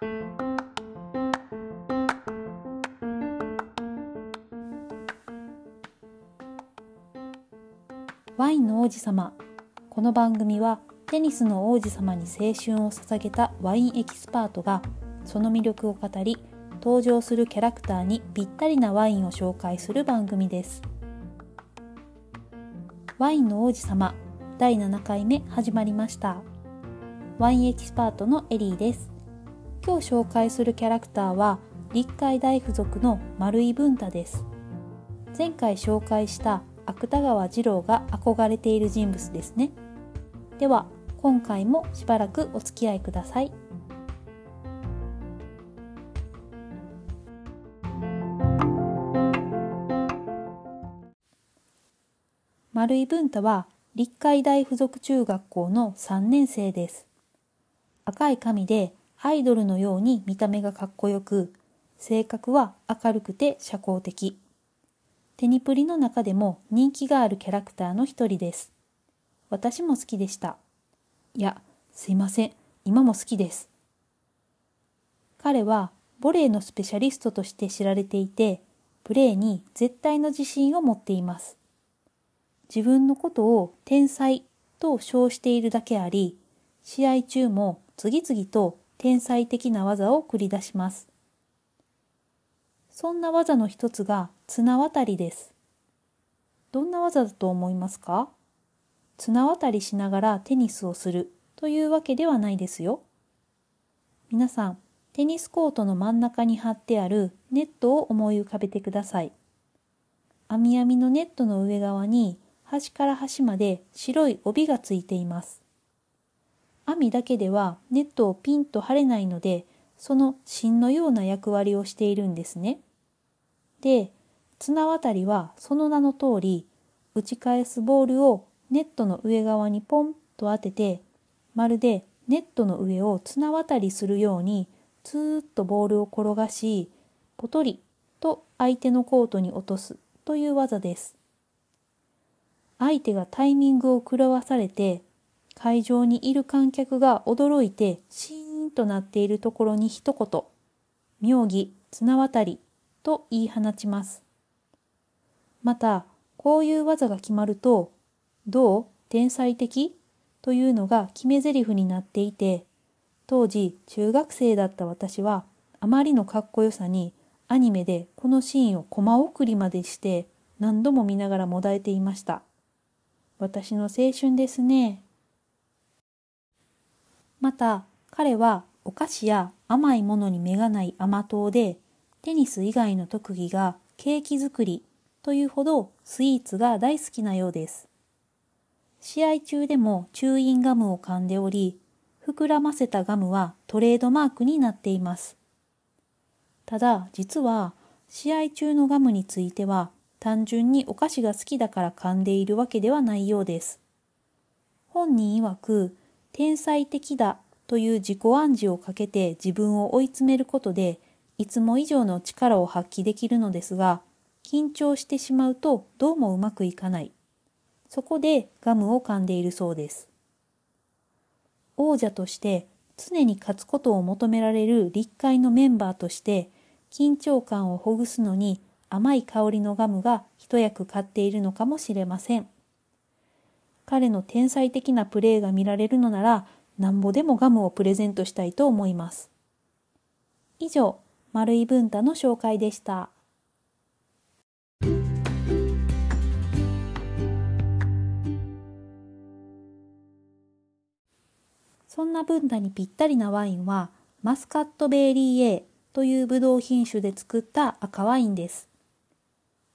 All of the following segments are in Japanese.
ワインの王子様。この番組はテニスの王子様に青春を捧げたワインエキスパートがその魅力を語り登場するキャラクターにぴったりなワインを紹介する番組です。ワインの王子様第7回目始まりました。ワインエキスパートのエリーです。今日紹介するキャラクターは立海大附属の丸井文太です。前回紹介した芥川二郎が憧れている人物ですね。では今回もしばらくお付き合いください。丸井文太は立海大附属中学校の3年生です。赤い髪でアイドルのように見た目がかっこよく性格は明るくて社交的テニプリの中でも人気があるキャラクターの一人です。私も好きでした。いや、すいません。今も好きです。彼はボレーのスペシャリストとして知られていて、プレーに絶対の自信を持っています。自分のことを天才と称しているだけあり、試合中も次々と天才的な技を繰り出します。そんな技の一つが綱渡りです。どんな技だと思いますか？綱渡りしながらテニスをするというわけではないですよ。皆さん、テニスコートの真ん中に貼ってあるネットを思い浮かべてください。網網のネットの上側に端から端まで白い帯がついています。網だけではネットをピンと張れないので、その芯のような役割をしているんですね。で、綱渡りはその名の通り、打ち返すボールをネットの上側にポンと当てて、まるでネットの上を綱渡りするように、ツーッとボールを転がし、ポトリと相手のコートに落とすという技です。相手がタイミングを狂わされて、会場にいる観客が驚いてシーンとなっているところに一言、妙義綱渡りと言い放ちます。また、こういう技が決まると、どう天才的というのが決め台詞になっていて、当時中学生だった私は、あまりのかっこよさにアニメでこのシーンをコマ送りまでして何度も見ながらもだえていました。私の青春ですね。また、彼はお菓子や甘いものに目がない甘党で、テニス以外の特技がケーキ作りというほどスイーツが大好きなようです。試合中でもチューインガムを噛んでおり、膨らませたガムはトレードマークになっています。ただ、実は試合中のガムについては単純にお菓子が好きだから噛んでいるわけではないようです。本人曰く、天才的だという自己暗示をかけて自分を追い詰めることでいつも以上の力を発揮できるのですが、緊張してしまうとどうもうまくいかない。そこでガムを噛んでいるそうです。王者として常に勝つことを求められる立会のメンバーとして緊張感をほぐすのに甘い香りのガムが一役買っているのかもしれません。彼の天才的なプレーが見られるのならなんぼでもガムをプレゼントしたいと思います。以上、丸い文太の紹介でした。そんな文太にぴったりなワインはマスカットベーリー A というブドウ品種で作った赤ワインです。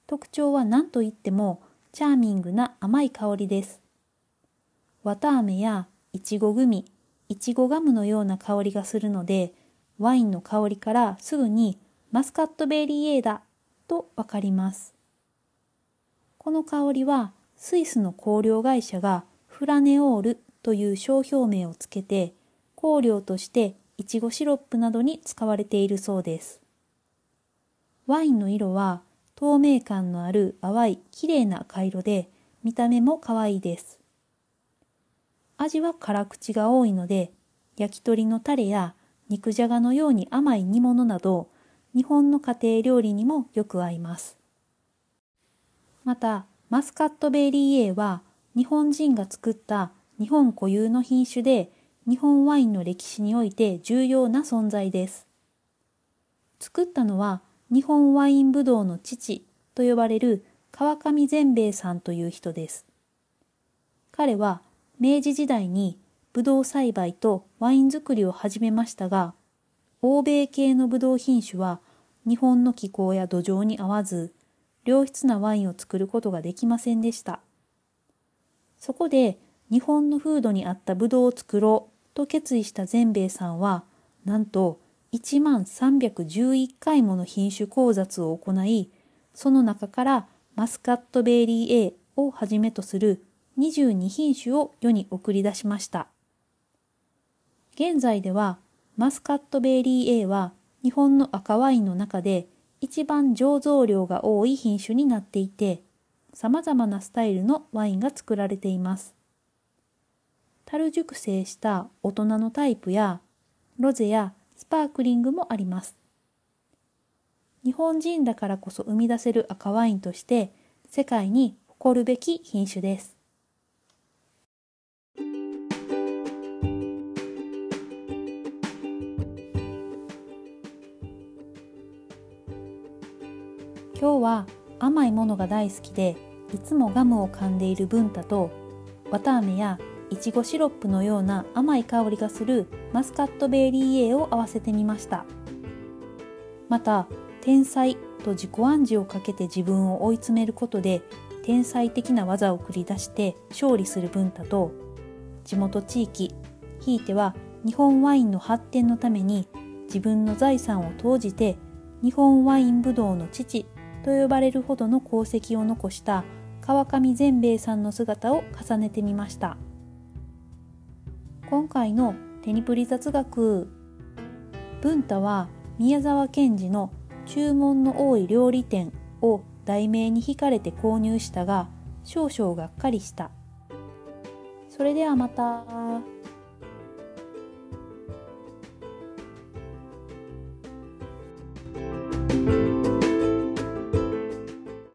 特徴は何といってもチャーミングな甘い香りです。綿飴やいちごグミ、いちごガムのような香りがするのでワインの香りからすぐにマスカットベリー A だとわかります。この香りはスイスの香料会社がフラネオールという商標名をつけて香料としていちごシロップなどに使われているそうです。ワインの色は透明感のある淡い綺麗な赤色で見た目も可愛いです。味は辛口が多いので焼き鳥のタレや肉じゃがのように甘い煮物など、日本の家庭料理にもよく合います。また、マスカットベリー A は日本人が作った日本固有の品種で日本ワインの歴史において重要な存在です。作ったのは日本ワインブドウの父と呼ばれる川上善兵衛さんという人です。彼は明治時代にブドウ栽培とワイン作りを始めましたが、欧米系のブドウ品種は日本の気候や土壌に合わず、良質なワインを作ることができませんでした。そこで日本の風土に合ったブドウを作ろうと決意した善兵衛さんは、なんと1万311回もの品種考察を行い、その中からマスカットベリー A をはじめとする22品種を世に送り出しました。現在ではマスカットベリー A は日本の赤ワインの中で一番醸造量が多い品種になっていて、様々なスタイルのワインが作られています。樽熟成した大人のタイプやロゼやスパークリングもあります。日本人だからこそ生み出せる赤ワインとして世界に誇るべき品種です。今日は甘いものが大好きでいつもガムを噛んでいる文太と綿あめやいちごシロップのような甘い香りがするマスカットベリー A を合わせてみました。また天才と自己暗示をかけて自分を追い詰めることで天才的な技を繰り出して勝利する文太と地元地域ひいては日本ワインの発展のために自分の財産を投じて日本ワインブドウの父と呼ばれるほどの功績を残した川上善兵衛さんの姿を重ねてみました。今回のテニプリ雑学文太は宮沢賢治の注文の多い料理店を題名に惹かれて購入したが少々がっかりした。それではまた。